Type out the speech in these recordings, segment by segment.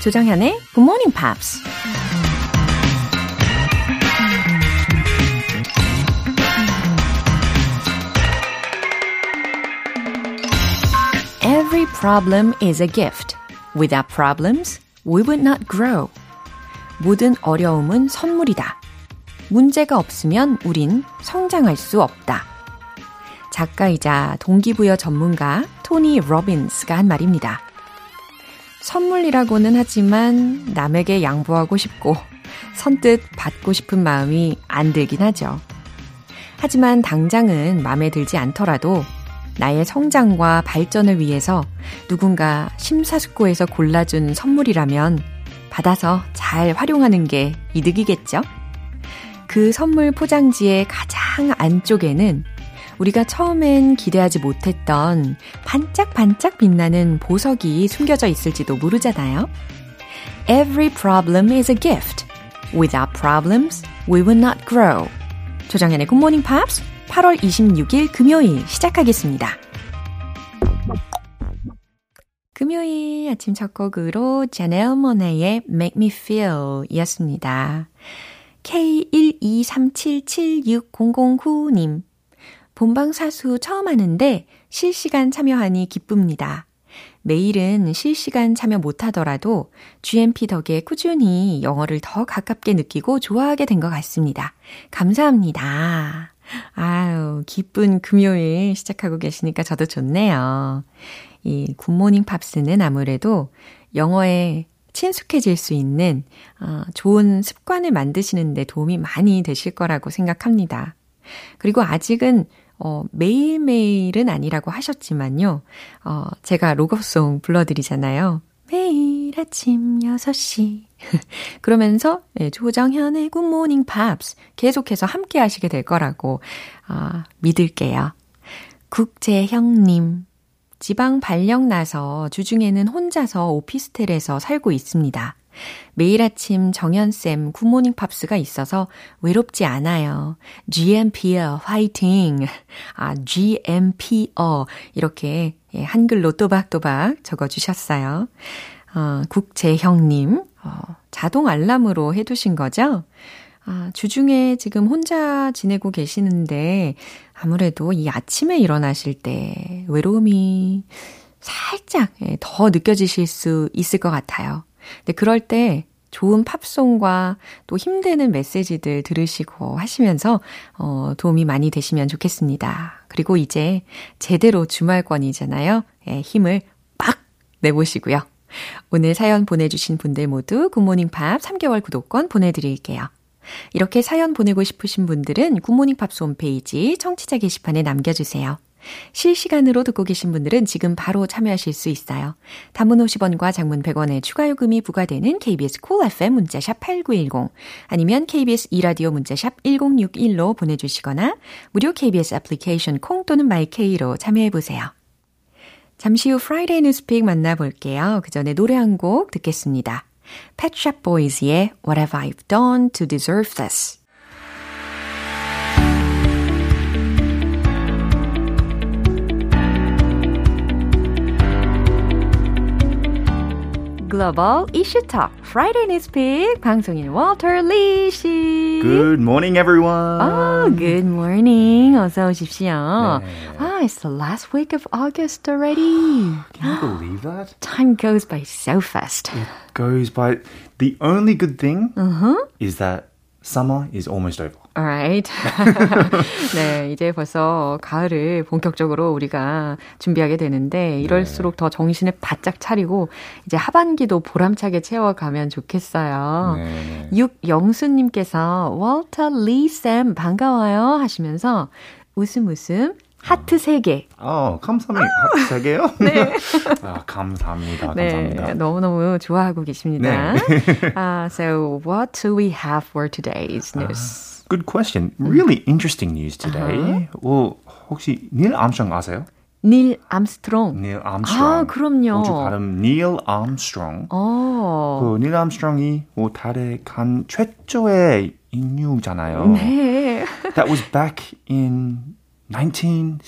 조정현의 Good Morning Pops. Every problem is a gift. Without problems, we would not grow. 모든 어려움은 선물이다. 문제가 없으면 우린 성장할 수 없다. 작가이자 동기부여 전문가 토니 로빈스가 한 말입니다. 선물이라고는 하지만 남에게 양보하고 싶고 선뜻 받고 싶은 마음이 안 들긴 하죠. 하지만 당장은 마음에 들지 않더라도 나의 성장과 발전을 위해서 누군가 심사숙고해서 골라준 선물이라면 받아서 잘 활용하는 게 이득이겠죠? 그 선물 포장지의 가장 안쪽에는 우리가 처음엔 기대하지 못했던 반짝반짝 빛나는 보석이 숨겨져 있을지도 모르잖아요. Every problem is a gift. Without problems, we will not grow. 조정현의 Good Morning Pops 8월 26일 금요일 시작하겠습니다. 금요일 아침 첫 곡으로 제넬 모네의 Make Me Feel 이었습니다. K123776009님. 본방 사수 처음 하는데 실시간 참여하니 기쁩니다. 매일은 실시간 참여 못하더라도 GMP 덕에 꾸준히 영어를 더 가깝게 느끼고 좋아하게 된 것 같습니다. 감사합니다. 아유, 기쁜 금요일 시작하고 계시니까 저도 좋네요. 이 굿모닝 팝스는 아무래도 영어에 친숙해질 수 있는 어, 좋은 습관을 만드시는데 도움이 많이 되실 거라고 생각합니다. 그리고 아직은 어, 매일매일은 아니라고 하셨지만요. 어, 제가 로고송 불러드리잖아요. 매일 아침 6시. 그러면서 예, 조정현의 굿모닝 팝스 계속해서 함께 하시게 될 거라고 어, 믿을게요. 국재형님. 지방 발령 나서 주중에는 혼자서 오피스텔에서 살고 있습니다. 매일 아침 정현쌤 굿모닝 팝스가 있어서 외롭지 않아요. GMP어 화이팅! 아, GMP어 이렇게 예, 한글로 또박또박 적어주셨어요. 어, 국재형님, 어, 자동 알람으로 해두신 거죠? 아, 주중에 지금 혼자 지내고 계시는데 아무래도 이 아침에 일어나실 때 외로움이 살짝 예, 더 느껴지실 수 있을 것 같아요. 근데 그럴 때 좋은 팝송과 또 힘되는 메시지들 들으시고 하시면서 어, 도움이 많이 되시면 좋겠습니다. 그리고 이제 제대로 주말권이잖아요. 예, 힘을 빡 내보시고요. 오늘 사연 보내주신 분들 모두 굿모닝 팝 3개월 구독권 보내드릴게요. 이렇게 사연 보내고 싶으신 분들은 굿모닝 팝스 홈페이지 청취자 게시판에 남겨주세요. 실시간으로 듣고 계신 분들은 지금 바로 참여하실 수 있어요. 단문 50원과 장문 100원의 추가 요금이 부과되는 KBS Cool FM 문자샵 8910 아니면 KBS 2라디오 문자샵 1061로 보내주시거나 무료 KBS 애플리케이션 콩 또는 마이케이로 참여해보세요. 잠시 후 Friday News Pick 만나볼게요. 그 전에 노래 한 곡 듣겠습니다. Pet Shop Boys의 What Have I Done to Deserve This 글로벌 이슈 톡 Friday Newspeak 방송인 워터 리 씨. Good morning, everyone. Oh, good morning. 어서 오십시오. 네. Ah, it's the last week of August already. Can you believe that? Time goes by so fast. It goes by. The only good thing uh-huh. is that summer is almost over. Alright. 네, 이제 벌써 가을을 본격적으로 우리가 준비하게 되는데 이럴수록 네. 더 정신을 바짝 차리고 이제 하반기도 보람차게 채워가면 좋겠어요. 네. 육영수님께서 월터 리쌤 반가워요 하시면서 웃음 웃음 하트 3개. 어, 감사합니다. 하트 3개요? 네. 아, 감사합니다. 네, 감사합니다. 너무너무 좋아하고 계십니다. 네. uh, so, what do we have for today's news? Uh, good question. Really interesting news today. Uh-huh. well, 혹시 닐 암스트롱 아세요? 닐 암스트롱. 닐 암스트롱. 아, 그럼요. 우주 발음 닐 암스트롱. 어. 그닐 암스트롱이 뭐 달에 간 최초의 인류잖아요. 네. That was back in 1960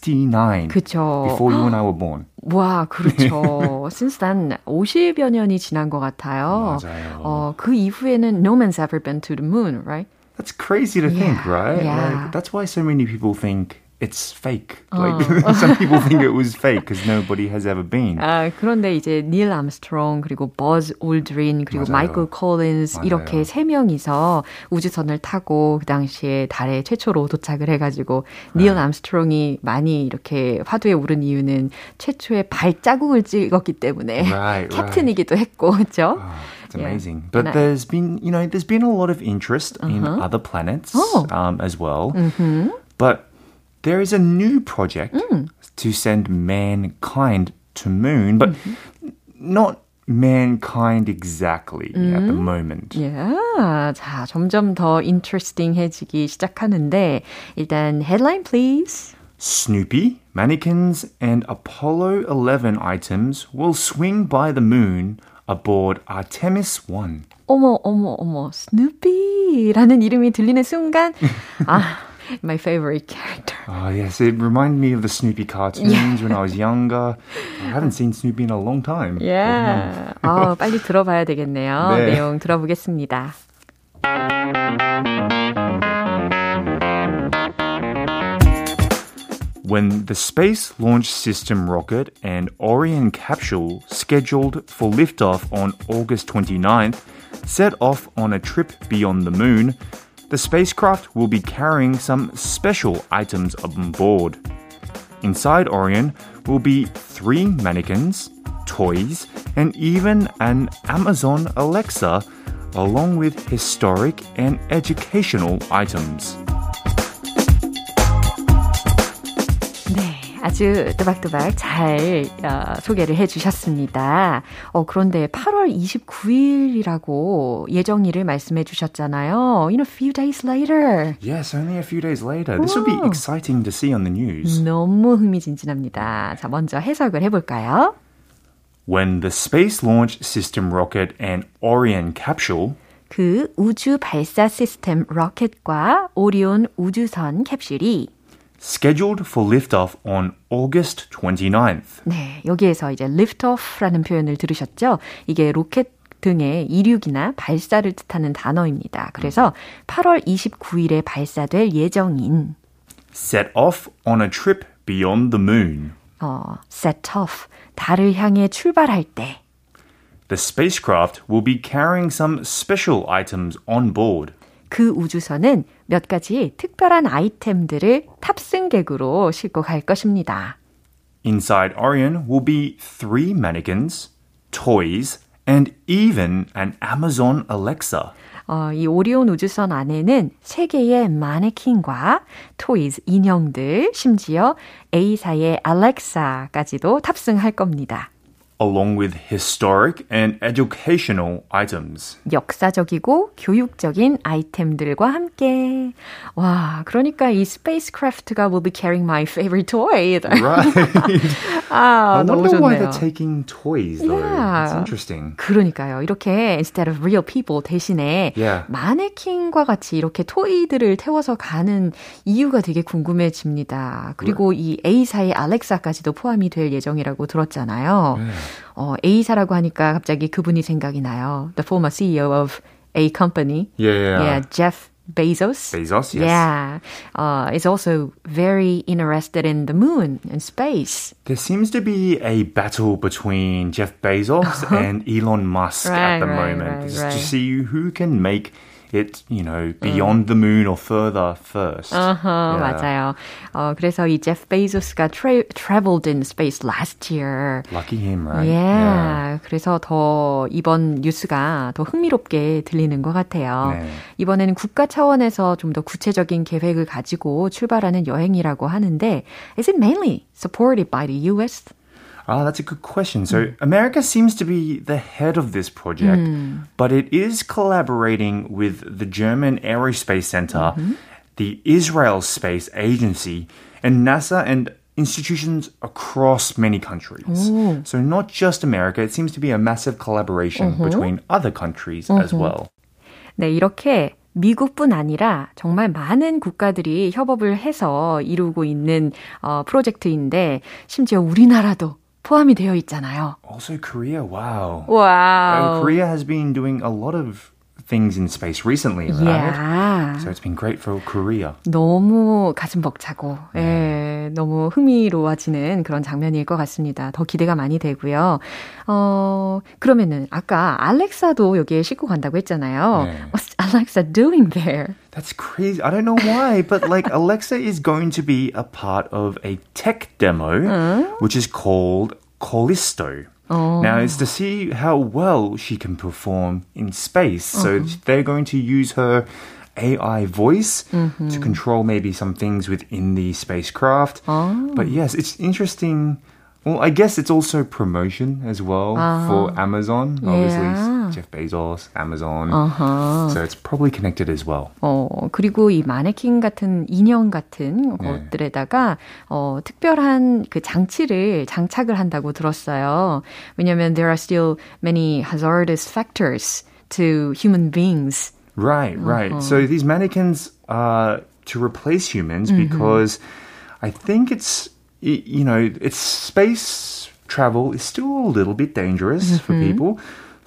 69. 그쵸. Before you and I were born. 와, 그렇죠. Since then 50여 년이 지난 것 같아요. 맞아요. 어, 그 이후에는 no man's ever been to the moon, right? That's crazy to Yeah, think, right? yeah. Like, that's why so many people think it's fake. Like Oh. some people think it was fake because nobody has ever been. 아, 그런데 이제 닐 암스트롱 그리고 버즈 올드린 그리고 맞아요. 마이클 콜린스 맞아요. 이렇게 세 명이서 우주선을 타고 그 당시에 달에 최초로 도착을 해 가지고 닐 암스트롱이 많이 이렇게 화두에 오른 이유는 최초의 발자국을 찍었기 때문에 Right, 캡틴이기도 했고 그렇죠? Oh, it's Yeah. amazing. But And I- there's been, you know, there's been a lot of interest in other planets Oh. um, as well. But there is a new project to send mankind to moon, but not mankind exactly at the moment. Yeah. 자, 점점 더 interesting해지기 시작하는데 일단 headline please. Snoopy, mannequins, and Apollo 11 items will swing by the moon aboard Artemis 1. 어머 어머 어머 스누피라는 이름이 들리는 순간 아 my favorite character. Oh, yes, it reminded me of the Snoopy cartoons when I was younger. I haven't seen Snoopy in a long time. Yeah. 아, 빨리 들어봐야 되겠네요. 네. 내용 들어보겠습니다. When the Space Launch System rocket and Orion capsule, scheduled for liftoff on August 29th, set off on a trip beyond the moon, the spacecraft will be carrying some special items on board. Inside Orion will be three mannequins, toys, and even an Amazon Alexa, along with historic and educational items. 아주 또박또박 잘 어, 소개를 해 주셨습니다. 어, 그런데 8월 29일이라고 예정일을 말씀해 주셨잖아요. In a few days later. Yes, only a few days later. This will be exciting to see on the news. 너무 흥미진진합니다. 자, 먼저 해석을 해볼까요? When the Space Launch System rocket and Orion capsule 그 우주 발사 시스템 로켓과 오리온 우주선 캡슐이 scheduled for liftoff on August 29th. 네, 여기에서 이제 liftoff라는 표현을 들으셨죠? 이게 로켓 등의 이륙이나 발사를 뜻하는 단어입니다. 그래서 8월 29일에 발사될 예정인 set off on a trip beyond the moon. 어, set off, 달을 향해 출발할 때 The spacecraft will be carrying some special items on board. 그 우주선은 몇 가지 특별한 아이템들을 탑승객으로 싣고 갈 것입니다. Inside Orion will be three mannequins, toys, and even an Amazon Alexa. 어, 이 오리온 우주선 안에는 세 개의 마네킹과 토이즈, 인형들, 심지어 A사의 알렉사까지도 탑승할 겁니다. Along with historic and educational items. 역사적이고 교육적인 아이템들과 함께. 와, 그러니까 이 spacecraft가 will be carrying my favorite toy. Right. 아, I 너무 wonder why 좋네요. they're taking toys though. Yeah. That's interesting. 그러니까요. 이렇게 instead of real people 대신에 Yeah. 마네킹과 같이 이렇게 toy들을 태워서 가는 이유가 되게 궁금해집니다. 그리고 이 A사의 알렉사까지도 포함이 될 예정이라고 들었잖아요. 어, A사라고 하니까 갑자기 그분이 생각이 나요. The former CEO of A company. Yeah. Yeah, Jeff Bezos. Bezos, yes. Yeah. Uh, is also very interested in the moon and space. There seems to be a battle between Jeff Bezos and Elon Musk Uh-huh. Right, at the right, moment. right, just right. to see who can make it, you know, beyond the moon or further first. 어허, Yeah. 맞아요. 어, 그래서 이 제프 베이조스가 tra- traveled in space last year. Lucky him, right? Yeah. 그래서 더 이번 뉴스가 더 흥미롭게 들리는 것 같아요. 네. 이번에는 국가 차원에서 좀 더 구체적인 계획을 가지고 출발하는 여행이라고 하는데, is it mainly supported by the US? Ah, that's a good question. So, America seems to be the head of this project, but it is collaborating with the German Aerospace Center, the Israel Space Agency, and NASA and institutions across many countries. So, not just America, it seems to be a massive collaboration between other countries as well. 네, 이렇게 미국뿐 아니라 정말 많은 국가들이 협업을 해서 이루고 있는 어, 프로젝트인데 심지어 우리나라도 포함이 되어 있잖아요. Also Korea, wow. 와우. Uh, Korea has been doing a lot of things in space recently, right? Yeah. So it's been great for Korea. 너무 가슴 벅차고, 예, 너무 흥미로워지는 그런 장면일 것 같습니다. 더 기대가 많이 되고요. 어, 그러면은 아까 알렉사도 여기에 싣고 간다고 했잖아요. 네. What's Alexa doing there? That's crazy. I don't know why, but like Alexa is going to be a part of a tech demo, which is called Callisto. Now, it's to oh. see how well she can perform in space. So uh-huh. they're going to use her AI voice mm-hmm. to control maybe some things within the spacecraft. Oh. But yes, it's interesting. Well, I guess it's also promotion as well for ah. Amazon. Obviously, Yeah. Jeff Bezos, Amazon. Uh-huh. So it's probably connected as well. 어, 그리고 이 마네킹 같은 인형 같은 네. 것들에다가 어, 특별한 그 장치를 장착을 한다고 들었어요. 왜냐면 there are still many hazardous factors to human beings. Right, right. So these mannequins are to replace humans because I think it's y- you know it's space travel is still a little bit dangerous for people.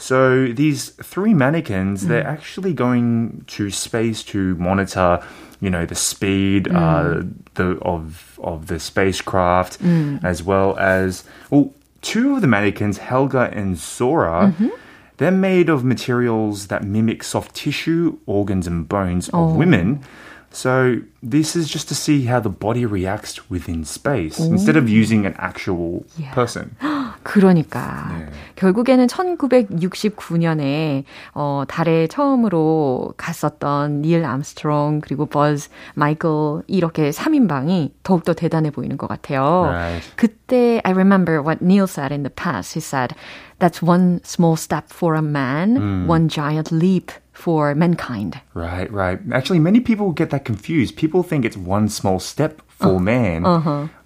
So these three mannequins, they're hmm. actually going to space to monitor, you know, the speed uh, hmm. the of of the spacecraft, hmm. as well as well, two of the mannequins, Helga and Zora. Mm-hmm. They're made of materials that mimic soft tissue, organs, and bones of oh. women. So this is just to see how the body reacts within space instead of using an actual person. 그러니까 네. 결국에는 1969년에 어, 달에 처음으로 갔었던 닐 암스트롱 그리고 버즈 마이클 이렇게 3인방이 더욱더 대단해 보이는 것 같아요. Right. 그때 I remember what Neil said in the past. He said that's one small step for a man, one giant leap for mankind. Right, right. Actually, many people get that confused. People think it's one small step for man,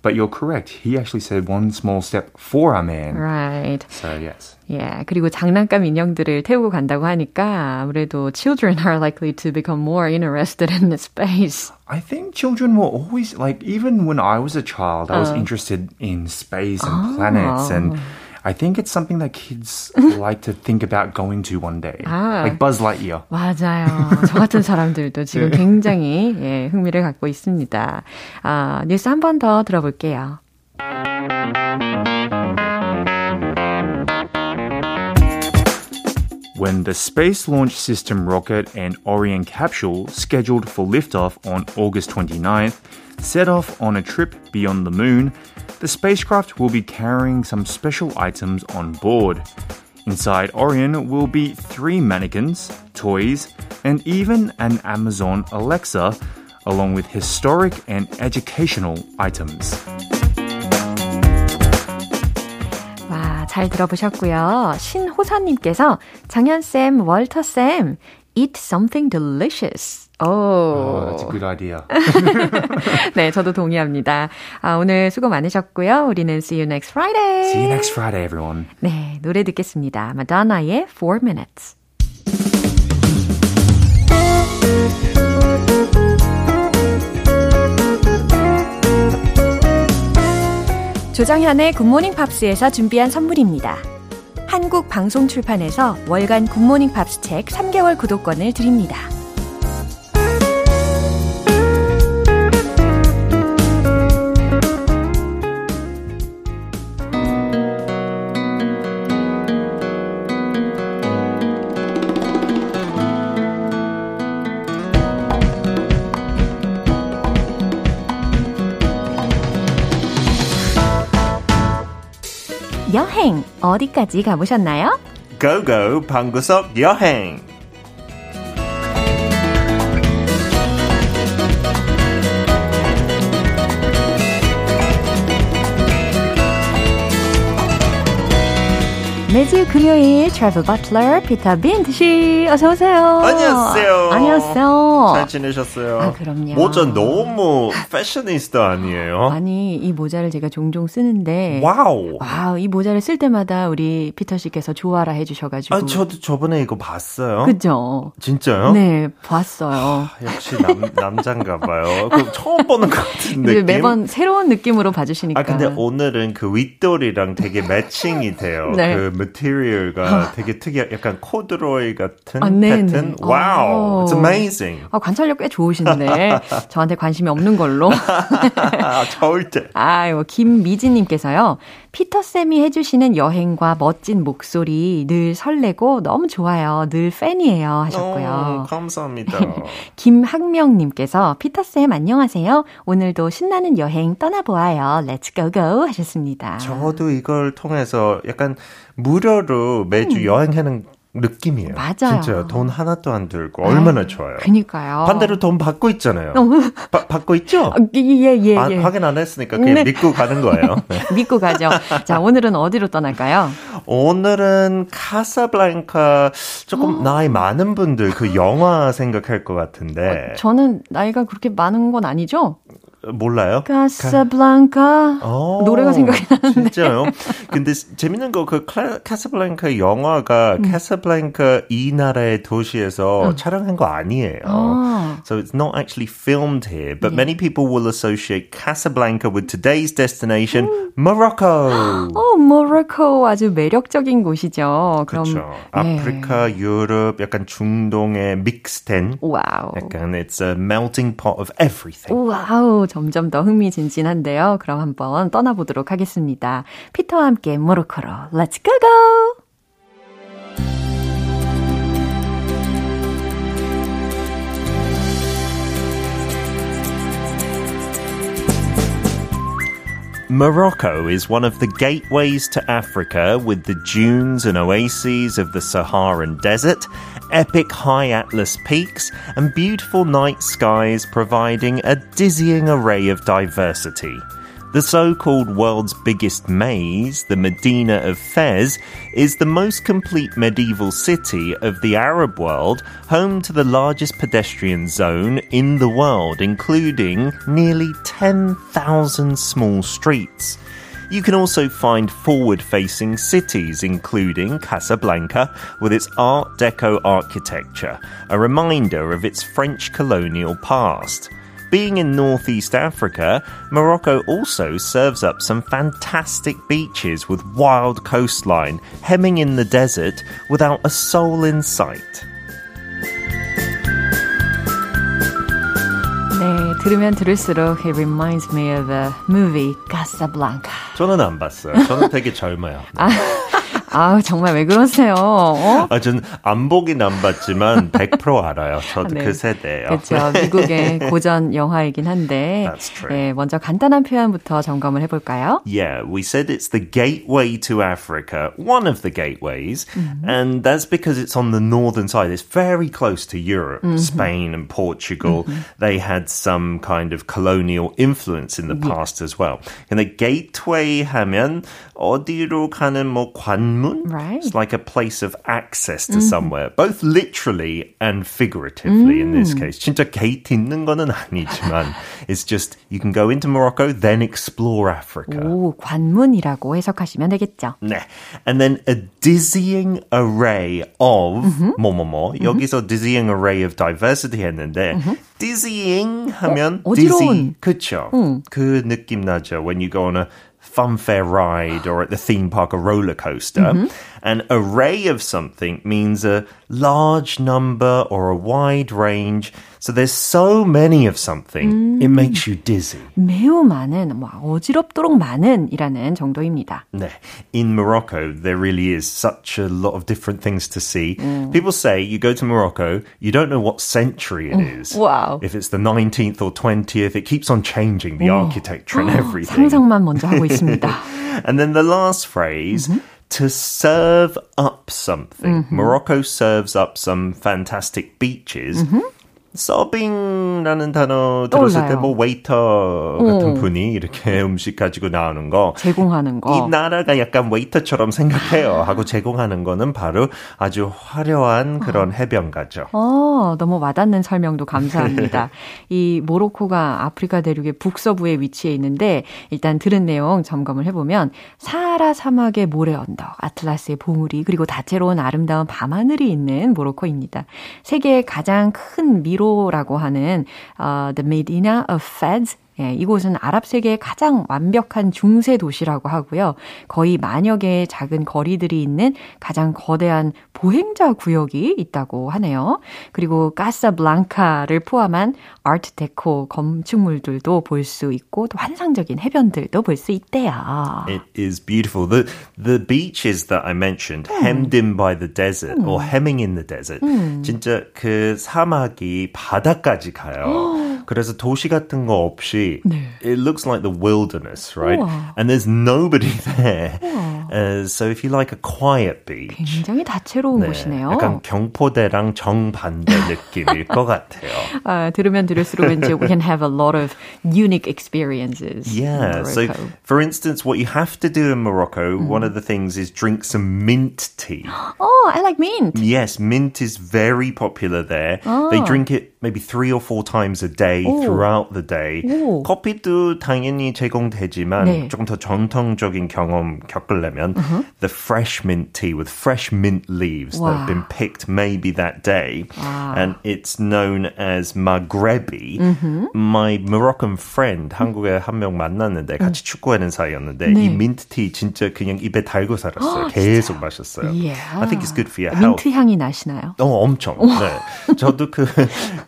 but you're correct. He actually said one small step for a man. Right. So yes. 예, 그리고 장난감 인형들을 태우고 간다고 하니까 아무래도 children are likely to become more interested in the space. I think children were always like even when I was a child, I was interested in space and planets and I think it's something that kids like to think about going to one day. Ah. Like Buzz Lightyear. 맞아요. 저 같은 사람들도 지금 굉장히 예, 흥미를 갖고 있습니다. 아, 뉴스 한 번 더 들어볼게요. When the Space Launch System rocket and Orion capsule, scheduled for liftoff on August 29th, set off on a trip beyond the moon, the spacecraft will be carrying some special items on board. Inside Orion will be three mannequins, toys, and even an Amazon Alexa, along with historic and educational items. 와, 잘 들어보셨고요. 신호선님께서 정현쌤, 월터쌤, eat something delicious. 오. Oh, that's a good idea. 네, 저도 동의합니다. 아, 오늘 수고 많으셨고요. 우리는 see you next Friday. See you next Friday, everyone. 네, 노래 듣겠습니다. 마돈나의 4 minutes. 조정현의 굿모닝 팝스에서 준비한 선물입니다. 한국 방송 출판에서 월간 굿모닝 팝스 책 3개월 구독권을 드립니다. 여행 어디까지 가보셨나요? 고고 방구석 여행 매주 금요일 트래블 버틀러 피터 빈트 씨 어서 오세요. 안녕하세요. 안녕하세요. 잘 지내셨어요? 아, 그럼요. 모자 너무 패셔니스타 아니에요? 아니 이 모자를 제가 종종 쓰는데 Wow. Wow 이 모자를 쓸 때마다 우리 피터 씨께서 좋아라 해주셔가지고 아, 저도 저번에 이거 봤어요. 그죠? 진짜요? 네 봤어요. 역시 남, 남잔가 봐요. 그 처음 보는 것 같은 느낌. 매번 새로운 느낌으로 봐주시니까. 아 근데 오늘은 그 윗도리랑 되게 matching이 돼요. 네. 그 material가 되게 특이한 약간 코드로이 같은 아, 네, 패턴. 네. Wow, 오. it's amazing. 아, 관찰력 꽤 좋으신데 저한테 관심이 없는 걸로. 아, 절대. 아유, 김미진님께서요. 피터쌤이 해주시는 여행과 멋진 목소리 늘 설레고 너무 좋아요. 늘 팬이에요. 하셨고요. 오, 감사합니다. 김학명님께서 피터쌤 안녕하세요. 오늘도 신나는 여행 떠나보아요. Let's go go 하셨습니다. 저도 이걸 통해서 약간 무료로 매주 여행하는 느낌이에요. 음. 맞아요. 진짜요. 돈 하나도 안 들고 얼마나 좋아요. 그니까요. 반대로 돈 받고 있잖아요. 바, 받고 있죠? 아, 예, 예, 예. 아, 예. 확인 안 했으니까 그냥 네. 믿고 가는 거예요. 네. 믿고 가죠. 자, 오늘은 어디로 떠날까요? 오늘은 카사블랑카 조금 나이 많은 분들 그 영화 생각할 것 같은데 저는 나이가 그렇게 많은 건 아니죠? 몰라요? 카사블랑카 어, 노래가 생각이 나는데. 진짜요? 근데 재밌는 거 그 카사블랑카 영화가 음. 카사블랑카 이 나라의 도시에서 촬영한 거 아니에요. 아. So it's not actually filmed here, but many people will associate Casablanca with today's destination, Morocco. 어, 모로코 아주 매력적인 곳이죠. 그럼 그렇죠. 네. 아프리카, 유럽, 약간 중동의 mix된 wow. 약간 it's a melting pot of everything. 와우, 점점 더 흥미진진한데요. 그럼 한번 떠나보도록 하겠습니다. 피터와 함께 모로코로 Let's go go! Morocco is one of the gateways to Africa with the dunes and oases of the Saharan desert, epic high Atlas peaks, and beautiful night skies providing a dizzying array of diversity. The so called world's biggest maze, the Medina of Fez, is the most complete medieval city of the Arab world, home to the largest pedestrian zone in the world, including nearly 10,000 small streets. You can also find forward facing cities, including Casablanca, with its Art Deco architecture, a reminder of its French colonial past. Being in Northeast Africa, Morocco also serves up some fantastic beaches with wild coastline, hemming in the desert without a soul in sight. 들으면 들을수록 it reminds me of a movie Casablanca. 저는 안 봤어요. 저는 되게 젊어요. 아, 정말 왜 그러세요? 어? 아, 전 안 보긴 안 봤지만 100% 알아요. 저도 네. 그 세대예요. 그렇죠. 미국의 고전 영화이긴 한데. 네, 먼저 간단한 표현부터 점검을 해볼까요? Yeah, we said it's the gateway to Africa, one of the gateways, Mm-hmm. and that's because it's on the northern side. It's very close to Europe, Mm-hmm. Spain and Portugal. They had some kind of colonial influence in the past as well. 근데 gateway 하면 어디로 가는 뭐 관문? Right. It's like a place of access to somewhere, both literally and figuratively in this case. 진짜 gate 있는 거는 아니지만 it's just you can go into Morocco, then explore Africa. 오, 관문이라고 해석하시면 되겠죠. 네. And then a dizzying array of 뭐뭐뭐. 여기서 dizzying array of diversity 했는데 dizzying 하면 어, dizzy. 어지러운. 그쵸. 그 느낌 나죠. When you go on a funfair ride or at the theme park, a roller coaster. Mm-hmm. An array of something means a large number or a wide range. So there's so many of something, it makes you dizzy. 매우 많은, 뭐, 어지럽도록 많은이라는 정도입니다. 네. In Morocco, there really is such a lot of different things to see. People say you go to Morocco, you don't know what century it is. wow. If it's the 19th or 20th, it keeps on changing the architecture and everything. 상상만 먼저 하고 있습니다. And then the last phrase, to serve up something. Mm-hmm. Morocco serves up some fantastic beaches. Mm-hmm. serving라는 단어 들었을. 때 뭐 웨이터 같은 어. 분이 이렇게 음식 가지고 나오는 거. 제공하는 거. 이 나라가 약간 웨이터처럼 생각해요. 하고 제공하는 거는 바로 아주 화려한 그런 해변가죠. 어, 너무 와닿는 설명도 감사합니다. 이 모로코가 아프리카 대륙의 북서부에 위치해 있는데 일단 들은 내용 점검을 해 보면 사하라 사막의 모래 언덕, 아틀라스의 봉우리 그리고 다채로운 아름다운 밤하늘이 있는 모로코입니다. 세계의 가장 큰 미 로라고 하는 어, The Medina of Fez 예, 이곳은 아랍 세계의 가장 완벽한 중세 도시라고 하고요. 거의 만여 개의 작은 거리들이 있는 가장 거대한 보행자 구역이 있다고 하네요. 그리고 까사블랑카를 포함한 아트 데코 건축물들도 볼 수 있고 또 환상적인 해변들도 볼 수 있대요. It is beautiful. The the beaches that I mentioned, hemmed in by the desert or hemming in the desert. 진짜 그 사막이 바다까지 가요. 그래서 도시 같은 거 없이 it looks like the wilderness, right? 우와. And there's nobody there. Uh, so if you like a quiet beach, 굉장히 다채로운 네, 곳이네요. 약간 경포대랑 정반대 느낌일 것 같아요. 아, 들으면 들을수록 왠지 we can have a lot of unique experiences. in Yeah. So, Morocco. for instance, what you have to do in Morocco, one of the things is drink some mint tea. oh, I like mint. Yes, mint is very popular there. They drink it maybe three or four times a day throughout the day. 오. 커피도 당연히 제공되지만 네. 조금 더 전통적인 경험 겪으려면 the fresh mint tea with fresh mint leaves that 와. have been picked maybe that day. 와. And it's known as Maghrebi. My Moroccan friend 한국에 한 명 만났는데 같이 축구하는 사이였는데 네. 이 민트티 진짜 그냥 입에 달고 살았어요. 계속 마셨어요. Yeah. I think it's good for your health. 민트 향이 나시나요? 어, 엄청. 네. 저도 그,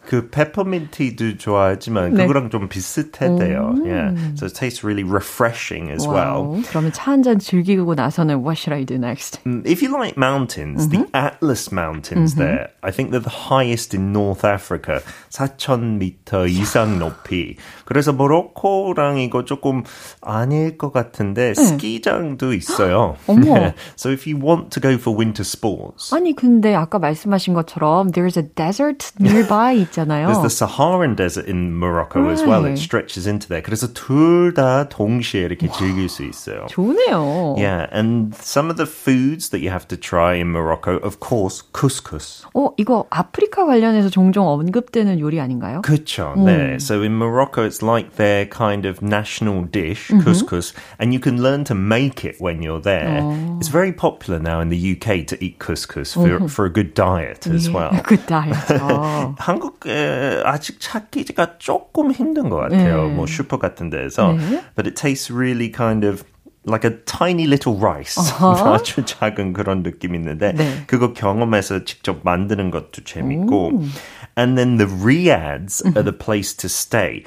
그 페퍼민티도 좋아 하지만 네. 그거랑 좀 비슷해요. Yeah. So it tastes really refreshing as well. 와우. 그러면 차 한 잔 즐기고 나서는 what should I do next? Mm, If you like mountains, the Atlas Mountains there, I think they're the highest in North Africa. 4,000m 이상 높이. 그래서 모로코랑 이거 조금 아닐 것 같은데 스키장도 있어요. 어머. so if you want to go for winter sports, 아니 근데 아까 말씀하신 것처럼 there's a desert nearby 있잖아요. There's the Saharan desert in Morocco as well. It Right. stretches into there. 그래서 둘 다 동시에 이렇게 즐길 수 있어요. 좋네요. Yeah, and some of the foods that you have to try in Morocco, of course, couscous. 어, 이거 아프리카 관련해서 종종 언급되는 요리 아닌가요? 그쵸, 네. So in Morocco, it's like their kind of national dish, couscous, and you can learn to make it when you're there. It's very popular now in the UK to eat couscous for, for a good diet as well. Good diet. 어. 한국에 아직 찾기 가 조금 힘든 것 같아요. 네. 뭐 슈퍼 같은 데서. 네. But it tastes really kind of like a tiny little rice. 아주 작은 그런 느낌 있는데 네. 그거 경험해서 직접 만드는 것도 재밌고. And then the riads are the place to stay.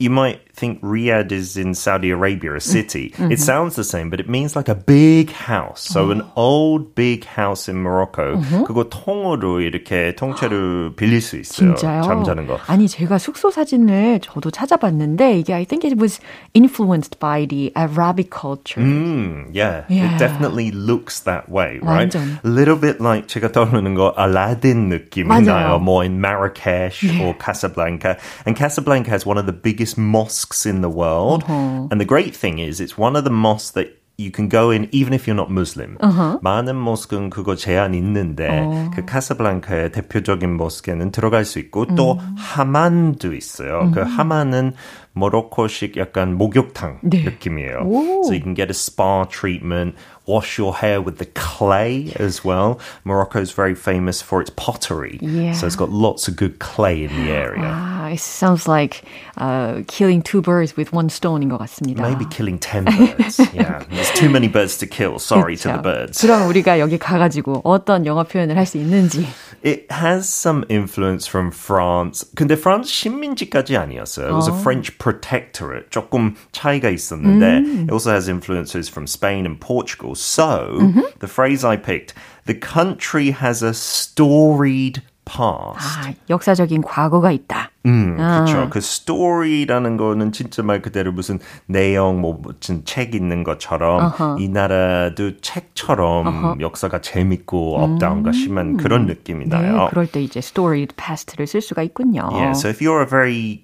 You might think Riyadh is in Saudi Arabia, a city. It sounds the same, but it means like a big house. So an old big house in Morocco. 그거 통으로 이렇게 통째로 빌릴 수 있어요. 진짜요? 잠자는 거. 아니 제가 숙소 사진을 저도 찾아봤는데 이게 I think it was influenced by the Arabic culture. Mm, yeah, Yeah. it definitely looks that way, right? 완전. A little bit like 제가 떠오르는 거 알라딘 느낌이 맞아요. 나요. More in Marrakesh or Casablanca. And Casablanca has one of the biggest mosques in the world. Uh-huh. And the great thing is it's one of the mosques that you can go in even if you're not Muslim. Uh-huh. 많은 모스크는 그거 제한 있는데 어. 그 카사블랑카의 대표적인 모스크는 들어갈 수 있고 또 음. 하만도 있어요. 그 하만은 모로코식 약간 목욕탕 네. 느낌이에요. 오. So you can get a spa treatment, wash your hair with the clay as well. Morocco is very famous for its pottery. Yeah. So it's got lots of good clay in the area. Ah, it sounds like uh, killing two birds with one stone인 것 같습니다. Maybe killing 10 birds. yeah. There's too many birds to kill. Sorry to the 그렇죠. birds. 그럼 우리가 여기 가가지고 어떤 영어 표현을 할 수 있는지. It has some influence from France. 근데 프랑스 식민지까지 아니었어요. It was a French protectorate. 조금 차이가 있었는데 it also has influences from Spain and Portugal. So the phrase I picked, the country has a storied past. 아, 역사적인 과거가 있다. 음, 아. 그렇죠. 그 스토리라는 거는 진짜 말 그대로 무슨 내용 뭐 무슨 책 있는 것처럼 어허. 이 나라도 책처럼 어허. 역사가 재밌고 up down가 심한 그런 느낌이 네, 나요. 그럴 때 이제 storied past를 쓸 수가 있군요. Yeah, so if you're a very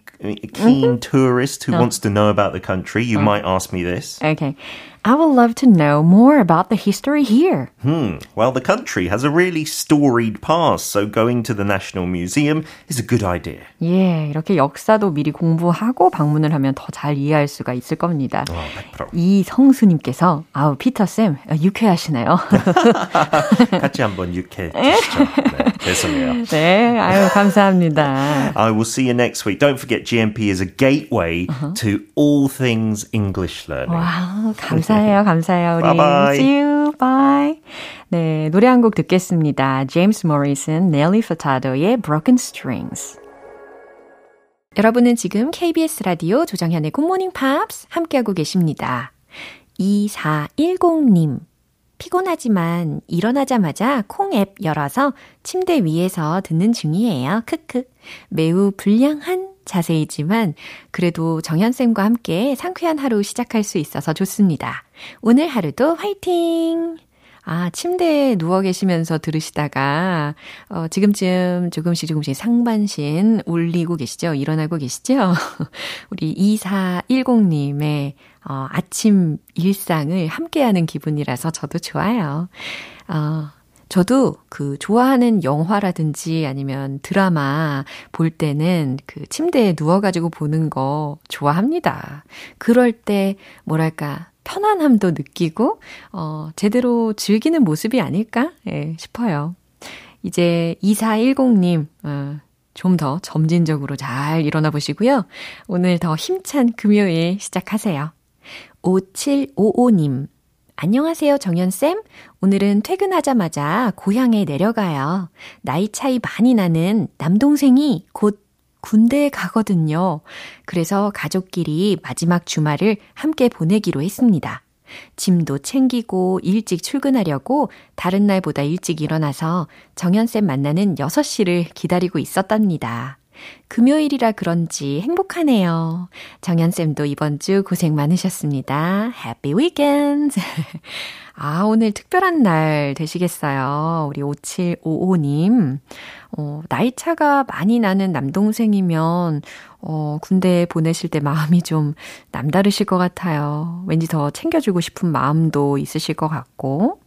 keen tourist who wants to know about the country, you might ask me this. Okay. I would love to know more about the history here. Hmm. Well, the country has a really storied past, so going to the National Museum is a good idea. 예, 이렇게 역사도 미리 공부하고 방문을 하면 더 잘 이해할 수가 있을 겁니다. 어, 100%. 이성수님께서 아우 피터쌤 유쾌하시네요. 같이 한번 유쾌 주시죠. 네, 죄송해요. 네, 아유 감사합니다. I will see you next week. Don't forget, GMP is a gateway to all things English learning. 와우, 감사 해요, 감사해요. 우리 Bye-bye. see you, bye. 네, 노래 한 곡 듣겠습니다. 제임스 모리슨, 넬리 퍼타도의 Broken Strings. 여러분은 지금 KBS 라디오 조정현의 굿모닝 팝스 함께하고 계십니다. 2410님. 피곤하지만 일어나자마자 콩 앱 열어서 침대 위에서 듣는 중이에요. 크크. 매우 불량한 자세이지만 그래도 정현쌤과 함께 상쾌한 하루 시작할 수 있어서 좋습니다. 오늘 하루도 화이팅! 아, 침대에 누워 계시면서 들으시다가, 어, 지금쯤 조금씩 조금씩 상반신 울리고 계시죠? 일어나고 계시죠? 우리 2410님의, 어, 아침 일상을 함께하는 기분이라서 저도 좋아요. 어, 저도 그 좋아하는 영화라든지 아니면 드라마 볼 때는 그 침대에 누워가지고 보는 거 좋아합니다. 그럴 때, 뭐랄까, 편안함도 느끼고, 어, 제대로 즐기는 모습이 아닐까? 예, 싶어요. 이제 2410님, 어, 좀더 점진적으로 잘 일어나 보시고요. 오늘 더 힘찬 금요일 시작하세요. 5755님, 안녕하세요, 정연쌤. 오늘은 퇴근하자마자 고향에 내려가요. 나이 차이 많이 나는 남동생이 곧 군대에 가거든요. 그래서 가족끼리 마지막 주말을 함께 보내기로 했습니다. 짐도 챙기고 일찍 출근하려고 다른 날보다 일찍 일어나서 정연쌤 만나는 6시를 기다리고 있었답니다. 금요일이라 그런지 행복하네요. 정연쌤도 이번 주 고생 많으셨습니다. Happy weekend! 아, 오늘 특별한 날 되시겠어요. 우리 5755님. 어, 나이 차가 많이 나는 남동생이면, 어, 군대 보내실 때 마음이 좀 남다르실 것 같아요. 왠지 더 챙겨주고 싶은 마음도 있으실 것 같고.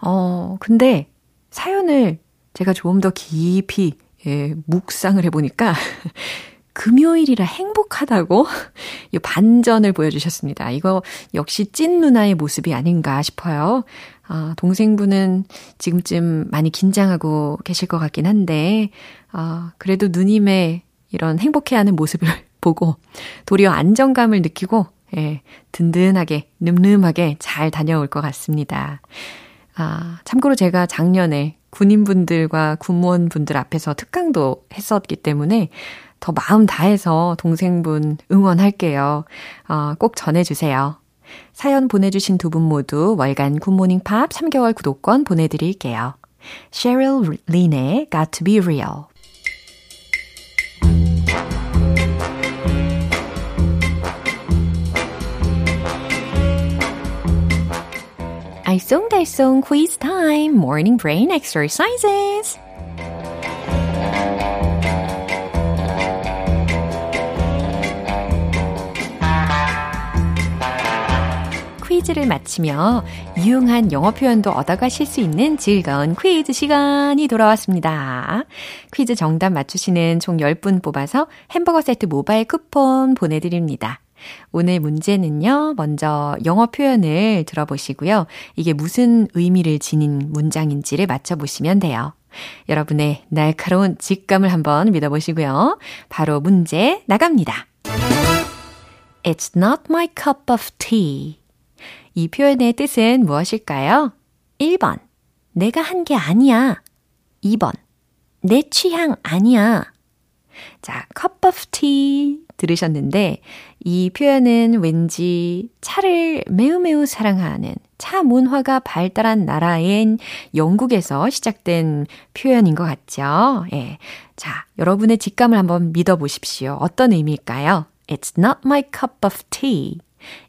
어, 근데 사연을 제가 좀더 깊이 예, 묵상을 해보니까 금요일이라 행복하다고 이 반전을 보여주셨습니다. 이거 역시 찐 누나의 모습이 아닌가 싶어요. 아, 동생분은 지금쯤 많이 긴장하고 계실 것 같긴 한데, 아, 그래도 누님의 이런 행복해하는 모습을 보고 도리어 안정감을 느끼고, 예, 든든하게, 늠름하게 잘 다녀올 것 같습니다. 아, 참고로 제가 작년에 군인분들과 군무원분들 앞에서 특강도 했었기 때문에 더 마음 다해서 동생분 응원할게요. 어, 꼭 전해주세요. 사연 보내주신 두 분 모두 월간 굿모닝 팝 3개월 구독권 보내드릴게요. Cheryl Lin의 Got to be Real. 알쏭달쏭 quiz time, morning brain exercises. 퀴즈를 마치며 유용한 영어 표현도 얻어가실 수 있는 즐거운 퀴즈 시간이 돌아왔습니다. 퀴즈 정답 맞추시는 총 10분 뽑아서 햄버거 세트 모바일 쿠폰 보내드립니다. 오늘 문제는요, 먼저 영어 표현을 들어보시고요. 이게 무슨 의미를 지닌 문장인지를 맞춰보시면 돼요. 여러분의 날카로운 직감을 한번 믿어보시고요. 바로 문제 나갑니다. It's not my cup of tea. 이 표현의 뜻은 무엇일까요? 1번. 내가 한 게 아니야. 2번. 내 취향 아니야. 자, cup of tea 들으셨는데 이 표현은 왠지 차를 매우 매우 사랑하는 차 문화가 발달한 나라인 영국에서 시작된 표현인 것 같죠? 예. 자, 여러분의 직감을 한번 믿어 보십시오. 어떤 의미일까요? It's not my cup of tea.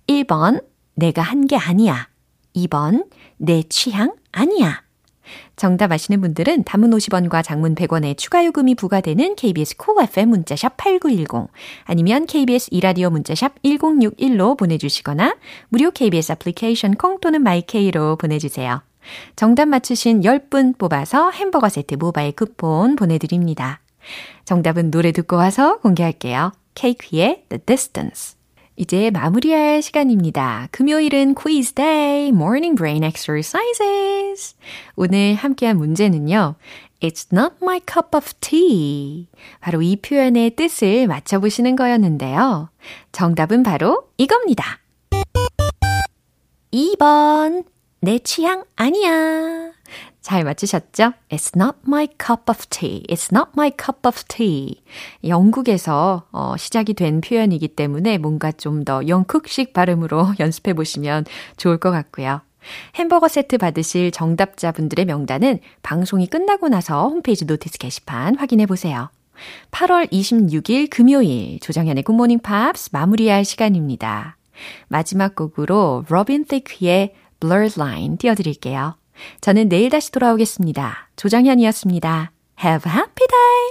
1번, 내가 한 게 아니야. 2번, 내 취향 아니야. 정답 아시는 분들은 담은 50원과 장문 100원의 추가 요금이 부과되는 KBS 콜 cool FM 문자샵 8910 아니면 KBS 이라디오 문자샵 1061로 보내주시거나 무료 KBS 애플리케이션 콩 또는 마이케이로 보내주세요. 정답 맞추신 10분 뽑아서 햄버거 세트 모바일 쿠폰 보내드립니다. 정답은 노래 듣고 와서 공개할게요. 케이크의 The Distance. 이제 마무리할 시간입니다. 금요일은 quiz day, morning brain exercises. 오늘 함께한 문제는요. It's not my cup of tea. 바로 이 표현의 뜻을 맞춰보시는 거였는데요. 정답은 바로 이겁니다. 2번. 내 취향 아니야. 잘 맞추셨죠? It's not my cup of tea. It's not my cup of tea. 영국에서 어, 시작이 된 표현이기 때문에 뭔가 좀 더 영국식 발음으로 연습해 보시면 좋을 것 같고요. 햄버거 세트 받으실 정답자분들의 명단은 방송이 끝나고 나서 홈페이지 notice 게시판 확인해 보세요. 8월 26일 금요일 조정현의 굿모닝 팝스 마무리할 시간입니다. 마지막 곡으로 로빈 테이크의 Blurred Line 띄워드릴게요. 저는 내일 다시 돌아오겠습니다. 조정현이었습니다. Have a happy day!